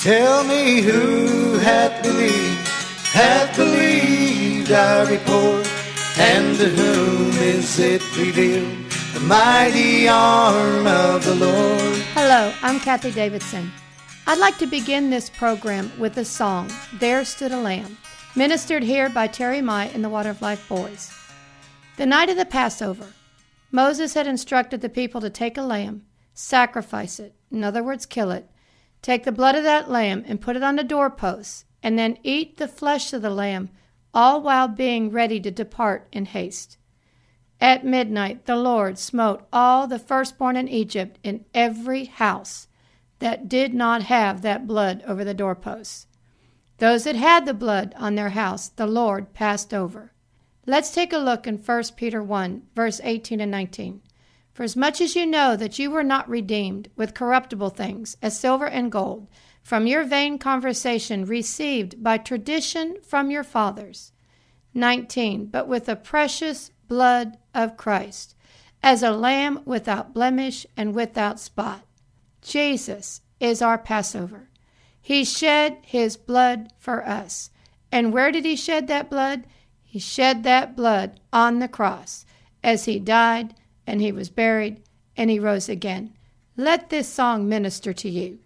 Tell me who hath believed, hath believed our report, and to whom is it revealed? The mighty arm of the Lord. Hello, I'm Kathie Davidson. I'd like to begin this program with a song, There Stood a Lamb, ministered here by Terry Mai and the Water of Life Boys. The night of the Passover, Moses had instructed the people to take a lamb, sacrifice it, in other words, kill it, Take the blood of that lamb and put it on the doorposts, and then eat the flesh of the lamb, all while being ready to depart in haste. At midnight the Lord smote all the firstborn in Egypt in every house that did not have that blood over the doorposts. Those that had the blood on their house the Lord passed over. Let's take a look in 1 Peter 1, verse 18 and 19. For as much as you know that you were not redeemed with corruptible things, as silver and gold, from your vain conversation received by tradition from your fathers. 19. But with the precious blood of Christ, as a lamb without blemish and without spot. Jesus is our Passover. He shed his blood for us. And where did he shed that blood? He shed that blood on the cross as he died and he was buried, and he rose again. Let this song minister to you.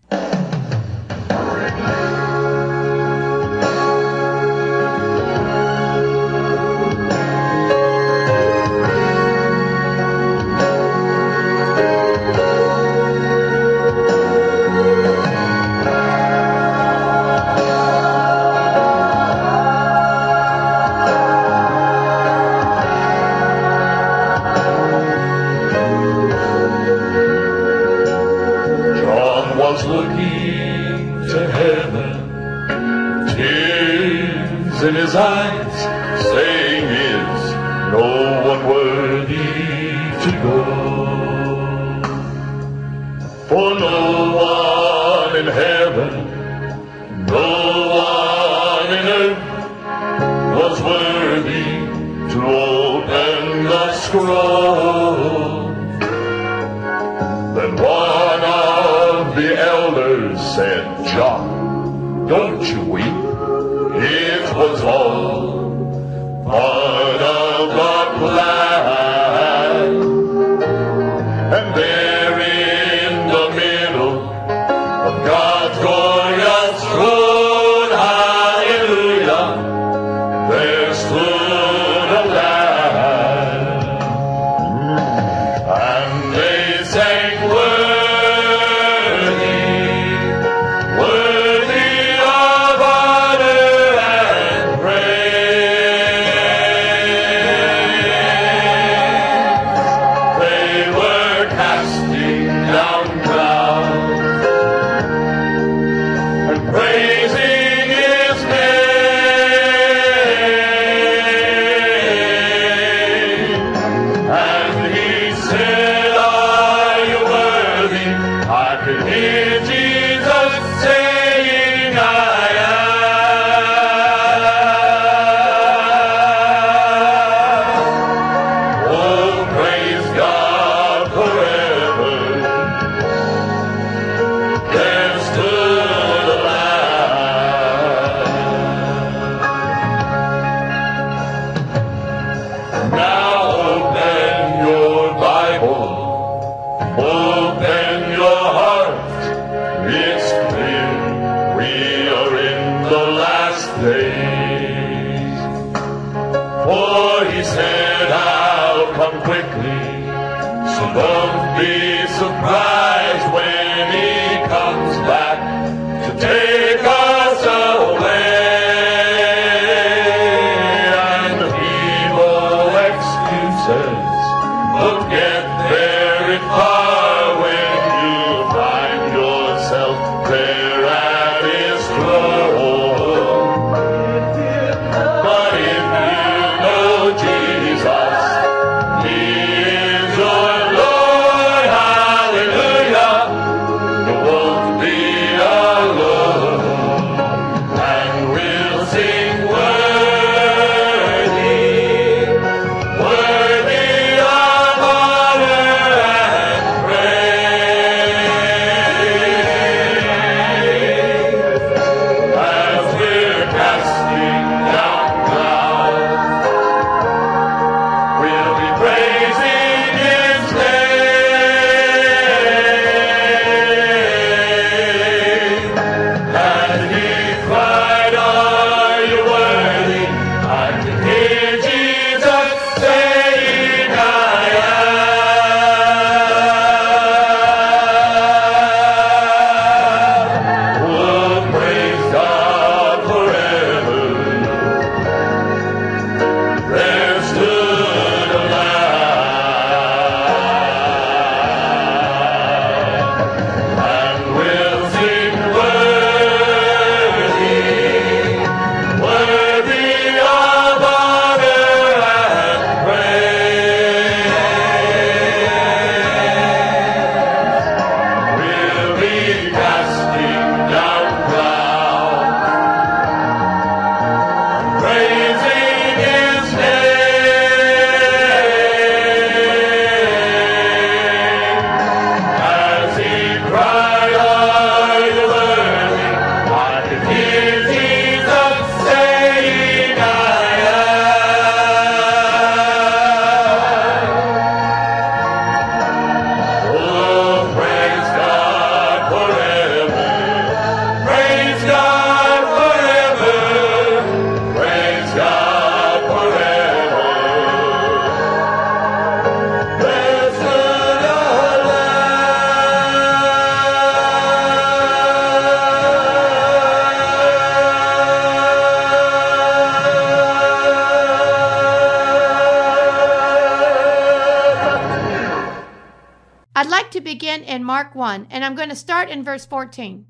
Begin in Mark 1, and I'm going to start in verse 14.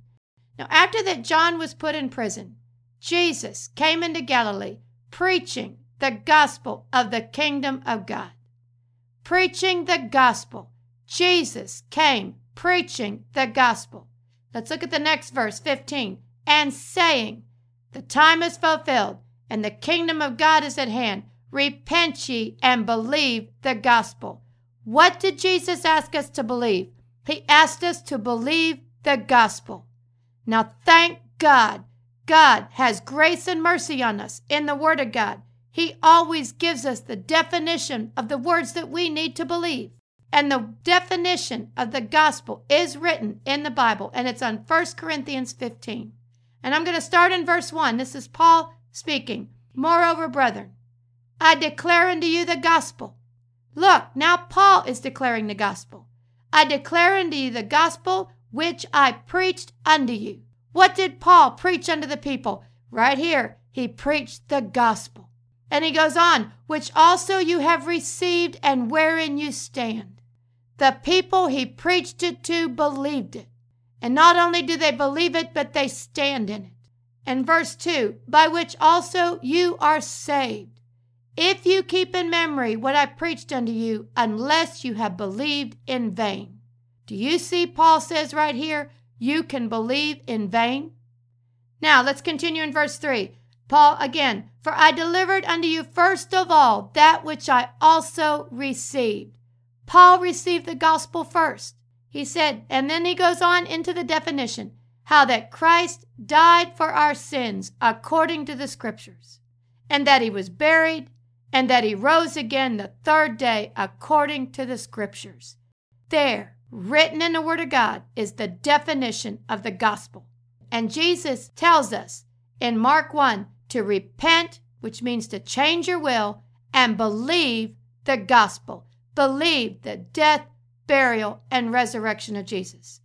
Now, after that John was put in prison, Jesus came into Galilee preaching the gospel of the kingdom of God. Preaching the gospel. Jesus came preaching the gospel. Let's look at the next verse, 15. And saying, The time is fulfilled, and the kingdom of God is at hand. Repent ye and believe the gospel. What did Jesus ask us to believe? He asked us to believe the gospel. Now, thank God, God has grace and mercy on us in the Word of God. He always gives us the definition of the words that we need to believe. And the definition of the gospel is written in the Bible, and it's on 1 Corinthians 15. And I'm going to start in verse 1. This is Paul speaking. Moreover, brethren, I declare unto you the gospel. Look, now Paul is declaring the gospel. I declare unto you the gospel which I preached unto you. What did Paul preach unto the people? Right here, he preached the gospel. And he goes on, which also you have received and wherein you stand. The people he preached it to believed it. And not only do they believe it, but they stand in it. And verse 2 by which also you are saved, if you keep in memory what I preached unto you, unless you have believed in vain. Do you see Paul says right here, you can believe in vain? Now let's continue in verse 3. Paul again, for I delivered unto you first of all that which I also received. Paul received the gospel first. He said, and then he goes on into the definition how that Christ died for our sins according to the scriptures, and that he was buried, and that he rose again the third day according to the scriptures. There, written in the Word of God, is the definition of the gospel. And Jesus tells us in Mark 1 to repent, which means to change your will, and believe the gospel. Believe the death, burial, and resurrection of Jesus.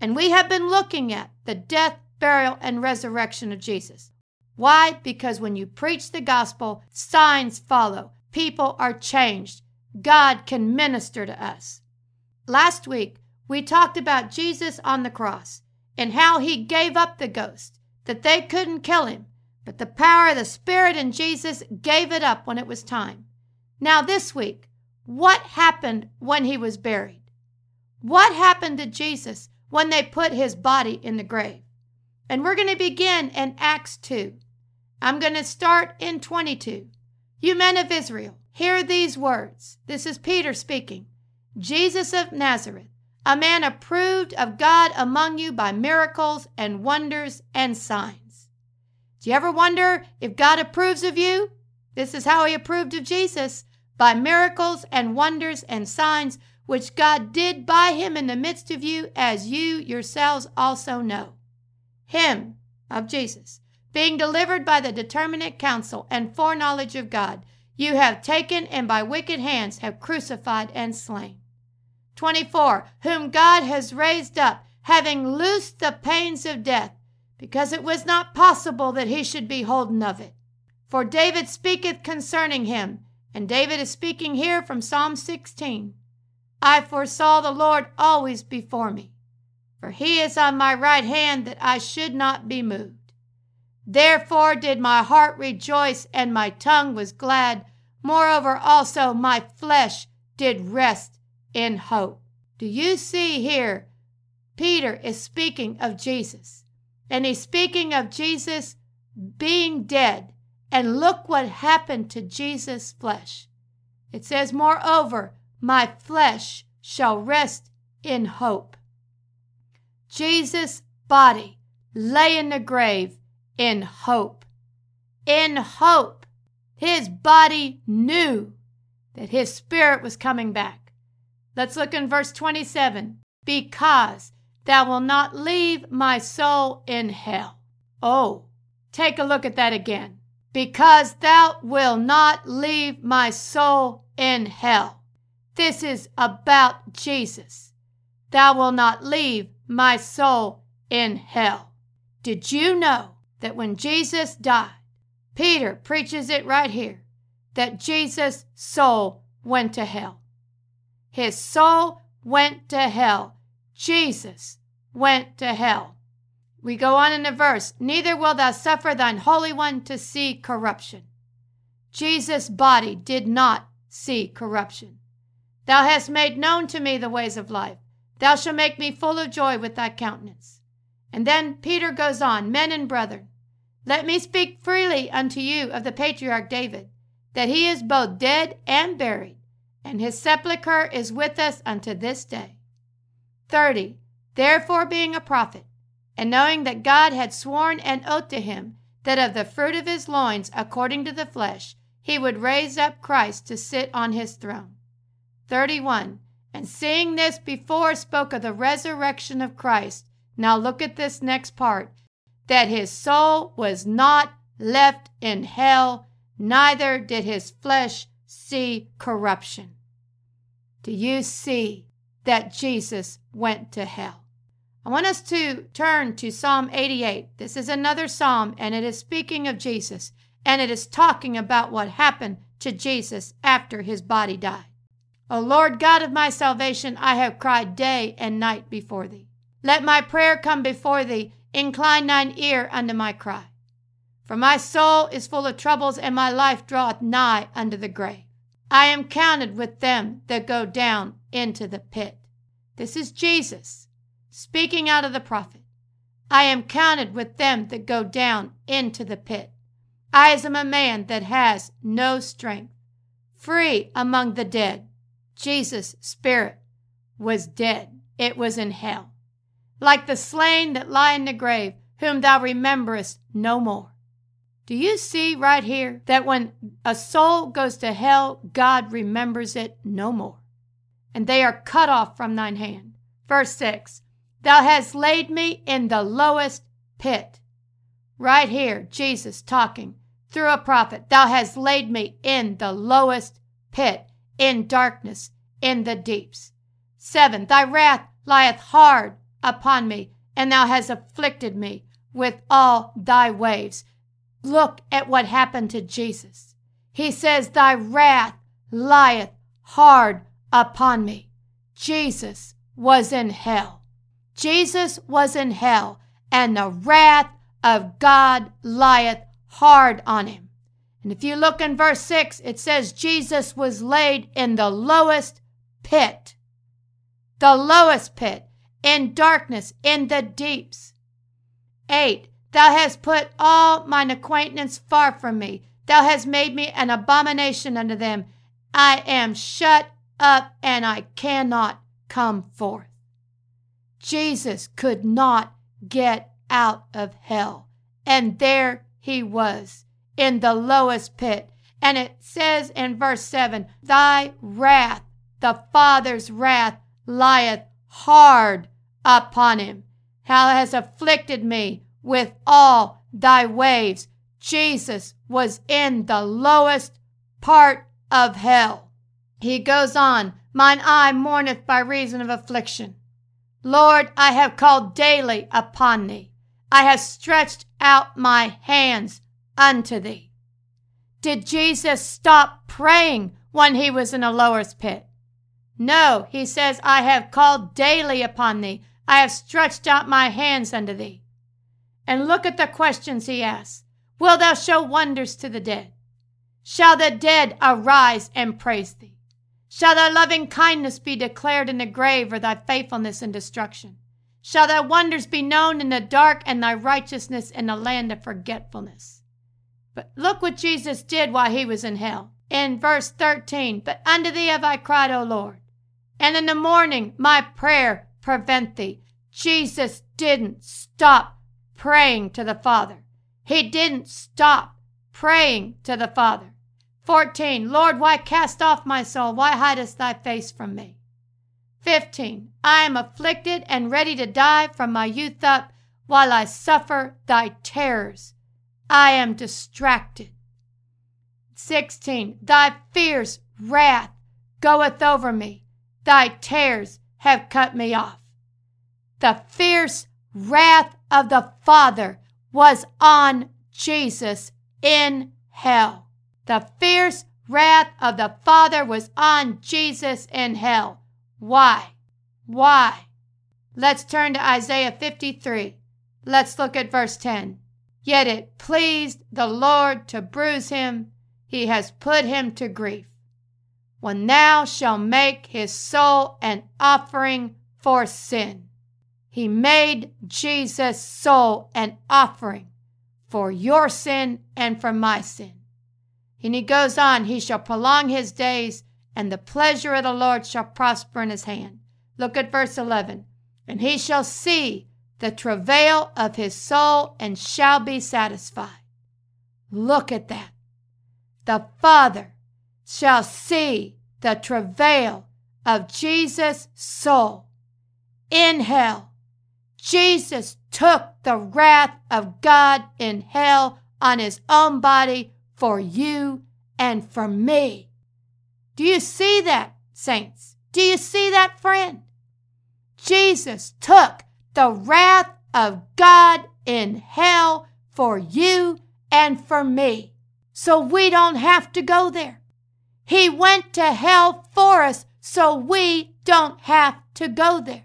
And we have been looking at the death, burial, and resurrection of Jesus. Why? Because when you preach the gospel, signs follow. People are changed. God can minister to us. Last week, we talked about Jesus on the cross and how he gave up the ghost, that they couldn't kill him, but the power of the Spirit in Jesus gave it up when it was time. Now, this week, what happened when he was buried? What happened to Jesus when they put his body in the grave? And we're going to begin in Acts 2. I'm going to start in 22. You men of Israel, hear these words. This is Peter speaking. Jesus of Nazareth, a man approved of God among you by miracles and wonders and signs. Do you ever wonder if God approves of you? This is how he approved of Jesus by miracles and wonders and signs which God did by him in the midst of you, as you yourselves also know. Him of Jesus being delivered by the determinate counsel and foreknowledge of God, you have taken and by wicked hands have crucified and slain. 24. Whom God has raised up, having loosed the pains of death, because it was not possible that he should be holden of it. For David speaketh concerning him, and David is speaking here from Psalm 16. I foresaw the Lord always before me, for he is on my right hand that I should not be moved. Therefore did my heart rejoice, and my tongue was glad. Moreover, also my flesh did rest in hope. Do you see here? Peter is speaking of Jesus, and he's speaking of Jesus being dead. And look what happened to Jesus' flesh. It says, Moreover, my flesh shall rest in hope. Jesus' body lay in the grave in hope. In hope. His body knew that his spirit was coming back. Let's look in verse 27. Because thou wilt not leave my soul in hell. Oh, take a look at that again. Because thou wilt not leave my soul in hell. This is about Jesus. Thou wilt not leave my soul in hell. Did you know that when Jesus died, Peter preaches it right here that Jesus' soul went to hell. His soul went to hell. Jesus went to hell. We go on in the verse, neither will thou suffer thine Holy One to see corruption. Jesus' body did not see corruption. Thou hast made known to me the ways of life. Thou shalt make me full of joy with thy countenance. And then Peter goes on, Men and brethren, let me speak freely unto you of the patriarch David, that he is both dead and buried, and his sepulchre is with us unto this day. 30. Therefore, being a prophet, and knowing that God had sworn an oath to him that of the fruit of his loins, according to the flesh, he would raise up Christ to sit on his throne. 31. And seeing this before spoke of the resurrection of Christ. Now look at this next part that his soul was not left in hell, neither did his flesh see corruption. Do you see that Jesus went to hell? I want us to turn to Psalm 88. This is another psalm, and it is speaking of Jesus, and it is talking about what happened to Jesus after his body died. O Lord God of my salvation, I have cried day and night before thee. Let my prayer come before thee, incline thine ear unto my cry. For my soul is full of troubles, and my life draweth nigh unto the grave. I am counted with them that go down into the pit. This is Jesus speaking out of the prophet. I am counted with them that go down into the pit. I am a man that has no strength, free among the dead. Jesus' spirit was dead, it was in hell. Like the slain that lie in the grave, whom thou rememberest no more. Do you see right here that when a soul goes to hell, God remembers it no more? And they are cut off from thine hand. Verse 6 Thou hast laid me in the lowest pit. Right here, Jesus talking through a prophet. Thou hast laid me in the lowest pit, in darkness, in the deeps. Seven, thy wrath lieth hard upon me, and thou hast afflicted me with all thy waves. Look at what happened to Jesus. He says, Thy wrath lieth hard upon me. Jesus was in hell. Jesus was in hell, and the wrath of God lieth hard on him. And if you look in verse 6, it says Jesus was laid in the lowest pit. The lowest pit, in darkness, in the deeps. 8. Thou hast put all mine acquaintance far from me. Thou hast made me an abomination unto them. I am shut up and I cannot come forth. Jesus could not get out of hell. And there he was in the lowest pit. And it says in verse 7 Thy wrath, the Father's wrath, lieth hard upon him. Thou hast afflicted me with all thy waves. Jesus was in the lowest part of hell. He goes on, Mine eye mourneth by reason of affliction. Lord, I have called daily upon thee. I have stretched out my hands unto thee. Did Jesus stop praying when he was in the lowest pit? No, he says, I have called daily upon thee. I have stretched out my hands unto thee. And look at the questions he asks Will thou show wonders to the dead? Shall the dead arise and praise thee? Shall thy loving kindness be declared in the grave, or thy faithfulness in destruction? Shall thy wonders be known in the dark, and thy righteousness in the land of forgetfulness? But look what Jesus did while he was in hell. In verse 13, But unto thee have I cried, O Lord, and in the morning my prayer prevent thee. Jesus didn't stop praying to the Father. He didn't stop praying to the Father. 14. Lord, why cast off my soul? Why hidest thy face from me? 15. I am afflicted and ready to die from my youth up while I suffer thy terrors. I am distracted. 16. Thy fierce wrath goeth over me. Thy tears have cut me off. The fierce wrath of the Father was on Jesus in hell. The fierce wrath of the Father was on Jesus in hell. Why? Why? Let's turn to Isaiah 53. Let's look at verse 10. Yet it pleased the Lord to bruise him, he has put him to grief. When thou shalt make his soul an offering for sin. He made Jesus' soul an offering for your sin and for my sin. And he goes on, he shall prolong his days, and the pleasure of the Lord shall prosper in his hand. Look at verse 11. And he shall see the travail of his soul and shall be satisfied. Look at that. The Father shall see the travail of Jesus' soul in hell. Jesus took the wrath of God in hell on his own body for you and for me. Do you see that, saints? Do you see that, friend? Jesus took the wrath of God in hell for you and for me. So we don't have to go there. He went to hell for us so we don't have to go there.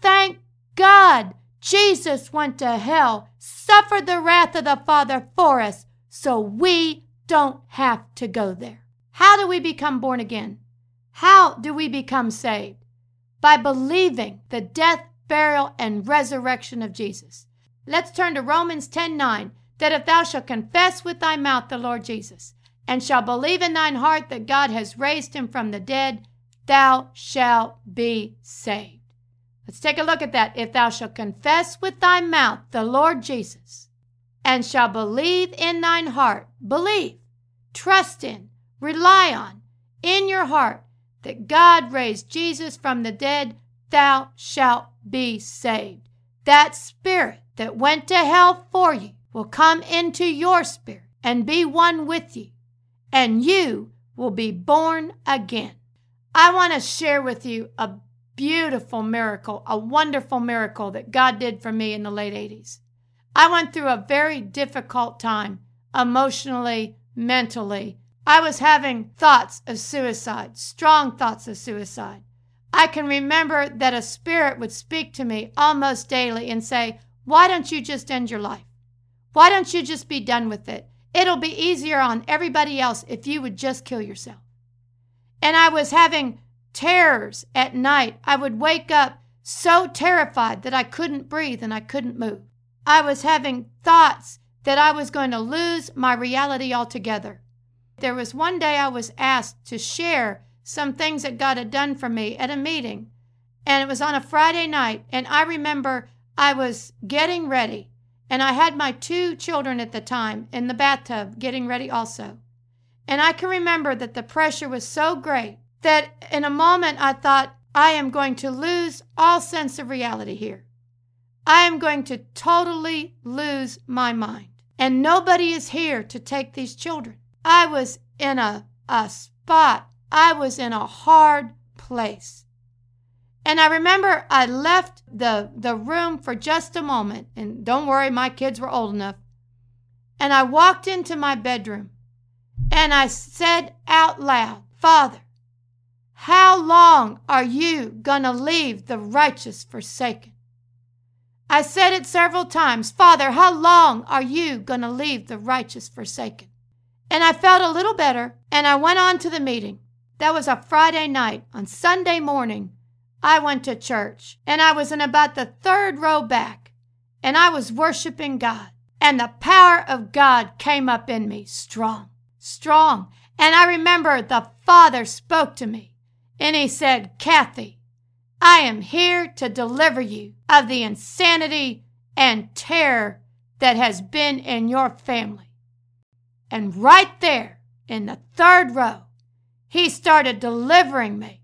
Thank God Jesus went to hell, suffered the wrath of the Father for us so we don't have to go there. How do we become born again? How do we become saved? By believing the death, burial, and resurrection of Jesus. Let's turn to Romans 10 9. That if thou shalt confess with thy mouth the Lord Jesus, and shall believe in thine heart that God has raised him from the dead, thou shalt be saved. Let's take a look at that. If thou shalt confess with thy mouth the Lord Jesus, and shalt believe in thine heart, believe, trust in, rely on, in your heart, that God raised Jesus from the dead, thou shalt be saved. That spirit that went to hell for you will come into your spirit and be one with you, and you will be born again. I want to share with you a beautiful miracle, a wonderful miracle that God did for me in the late 80s. I went through a very difficult time emotionally, mentally. I was having thoughts of suicide, strong thoughts of suicide. I can remember that a spirit would speak to me almost daily and say, Why don't you just end your life? Why don't you just be done with it? It'll be easier on everybody else if you would just kill yourself. And I was having terrors at night. I would wake up so terrified that I couldn't breathe and I couldn't move. I was having thoughts that I was going to lose my reality altogether. There was one day I was asked to share some things that God had done for me at a meeting. And it was on a Friday night. And I remember I was getting ready. And I had my two children at the time in the bathtub getting ready also. And I can remember that the pressure was so great that in a moment I thought, I am going to lose all sense of reality here. I am going to totally lose my mind. And nobody is here to take these children. I was in a, a spot I was in a hard place. And I remember I left the, the room for just a moment, and don't worry, my kids were old enough. And I walked into my bedroom and I said out loud, Father, how long are you going to leave the righteous forsaken? I said it several times, Father, how long are you going to leave the righteous forsaken? And I felt a little better, and I went on to the meeting. That was a Friday night. On Sunday morning, I went to church and I was in about the third row back and I was worshiping God. And the power of God came up in me strong, strong. And I remember the Father spoke to me and he said, Kathie, I am here to deliver you of the insanity and terror that has been in your family. And right there in the third row, he started delivering me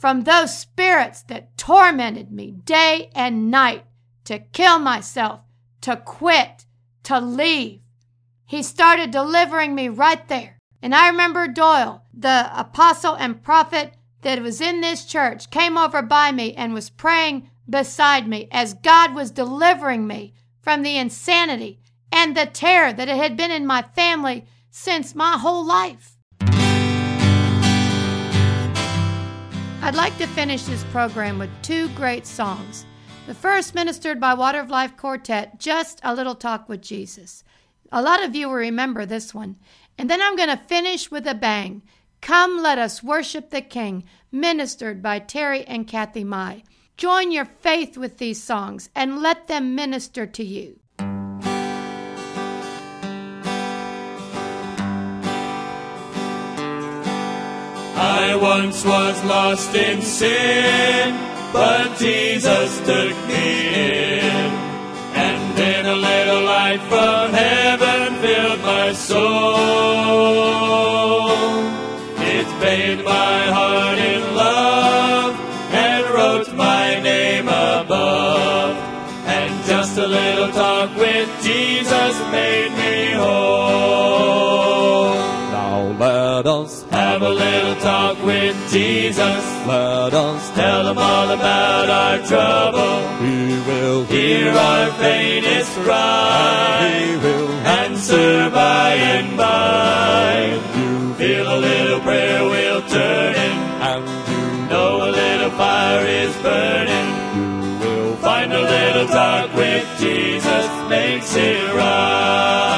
from those spirits that tormented me day and night to kill myself, to quit, to leave. He started delivering me right there. And I remember Doyle, the apostle and prophet that was in this church, came over by me and was praying beside me as God was delivering me from the insanity and the terror that it had been in my family since my whole life. I'd like to finish this program with two great songs. The first, ministered by Water of Life Quartet, Just a Little Talk with Jesus. A lot of you will remember this one. And then I'm going to finish with a bang. Come, let us worship the King, ministered by Terry and Kathie Mai. Join your faith with these songs and let them minister to you. I once was lost in sin, but Jesus took me in. And then a little light from heaven filled my soul. It bathed my heart in love and wrote my name above. And just a little talk with Jesus made me whole. Now let us Have a little talk with Jesus. let us Tell him all about our trouble. He will Hear our faintest cry. He will Answer by and by. you Feel a little prayer will turn in. and you Know a little fire is burning. you will Find a little talk with Jesus makes it right.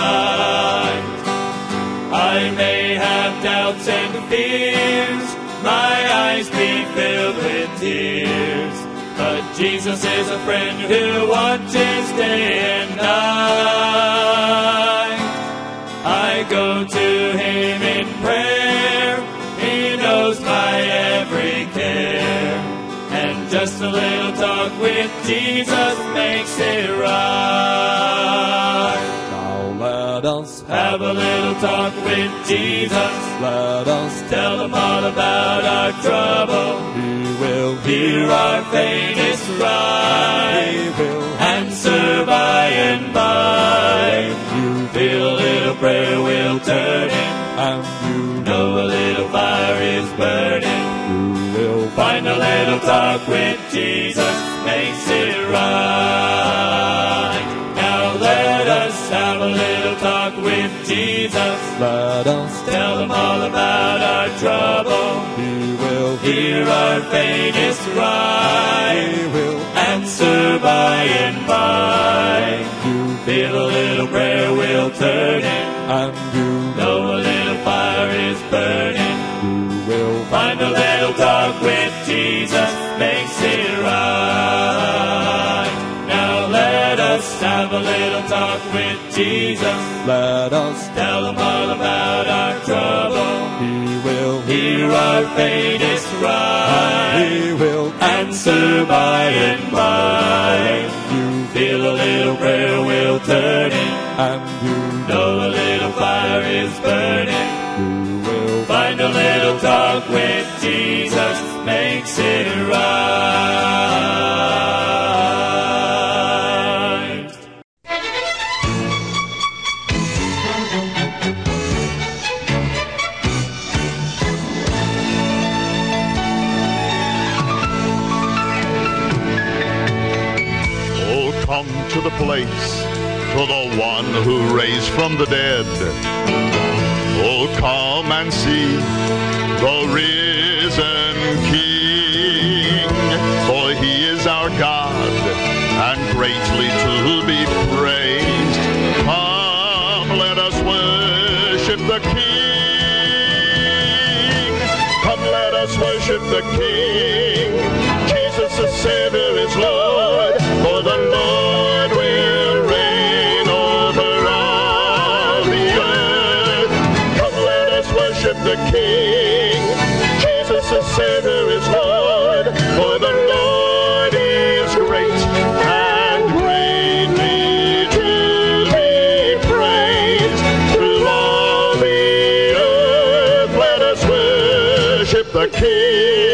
Jesus is a friend who watches day and night. I go to him in prayer, he knows my every care. And just a little talk with Jesus makes it right. Us Have a little talk with Jesus. let us Tell him all about our trouble. He will Hear our faintest cry. He will Answer by and by. you Feel a little prayer will turn in. and you Know a little fire is burning. you will Find a little talk with Jesus makes Let us Tell them all about our trouble. He will Hear our faintest cry. He will Answer by and by. you Feel a little prayer will turn in. and you Know have a little talk with Jesus. let us Tell him all about our trouble. He will Hear our faintest cry. He will Answer by and by. you Feel a little prayer will turn in. and you Know a little fire is burning. you will Find a little talk with Jesus makes it right. Come to the place, to the one who raised from the dead. Oh, come and see the risen King, for he is our God and greatly to be praised. Come, let us worship the King. Come, let us worship the King. Worship the King.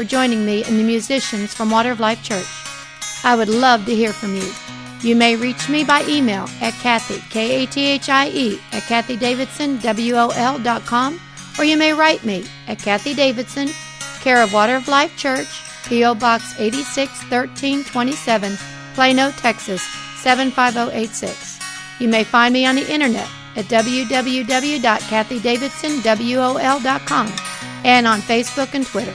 For joining me and the musicians from Water of Life Church. I would love to hear from you. You may reach me by email at Kathie, K A T H I E, at Kathie Davidson, W O L dot com, or you may write me at Kathie Davidson, care of Water of Life Church, P.O. Box 861327, Plano, Texas 75086. You may find me on the internet at www.kathiedavidsonwol.com and on Facebook and Twitter.